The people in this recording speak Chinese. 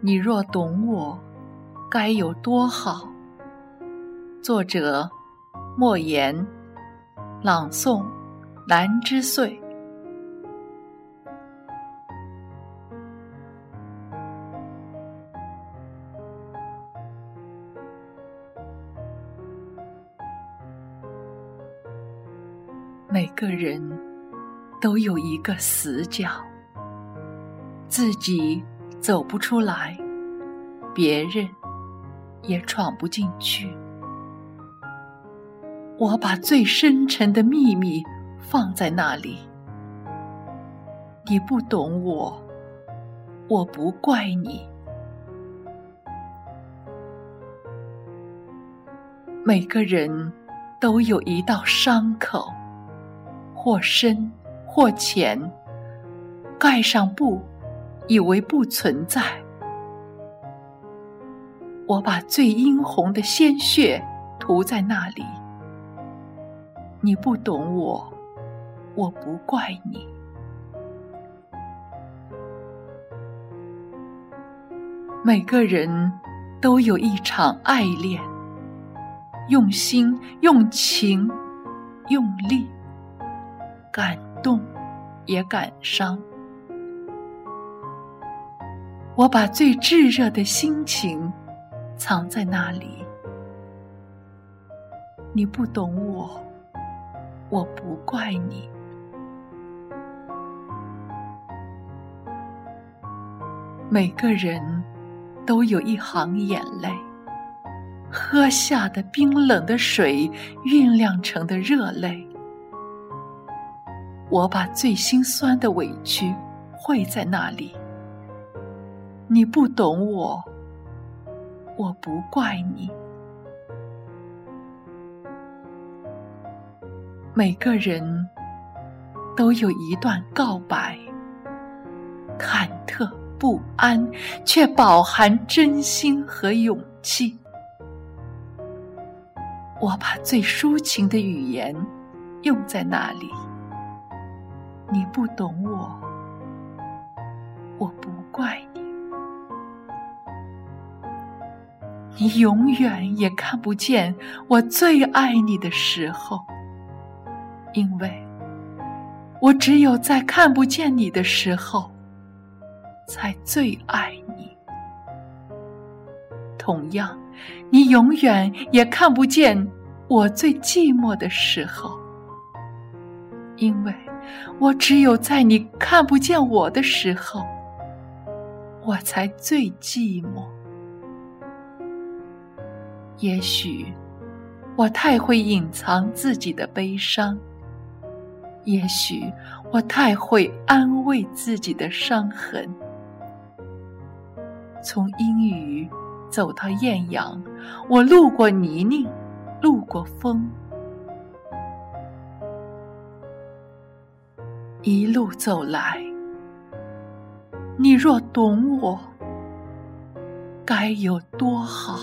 你若懂我，该有多好。作者：莫言，朗诵：兰之岁。每个人都有一个死角，自己走不出来，别人也闯不进去。我把最深沉的秘密放在那里，你不懂我，我不怪你。每个人都有一道伤口。或深或浅，盖上布，以为不存在。我把最殷红的鲜血涂在那里。你不懂我，我不怪你。每个人都有一场爱恋，用心、用情、用力。感动，也感伤。我把最炙热的心情藏在那里。你不懂我，我不怪你。每个人都有一行眼泪，喝下的冰冷的水酝酿成的热泪。我把最心酸的委屈汇在那里。你不懂我，我不怪你。每个人都有一段告白，忐忑不安，却饱含真心和勇气。我把最抒情的语言用在那里。你不懂我，我不怪你。你永远也看不见我最爱你的时候，因为我只有在看不见你的时候，才最爱你。同样，你永远也看不见我最寂寞的时候，因为。我只有在你看不见我的时候，我才最寂寞。也许我太会隐藏自己的悲伤，也许我太会安慰自己的伤痕。从阴雨走到艳阳，我路过泥泞，路过风。一路走来，你若懂我，该有多好。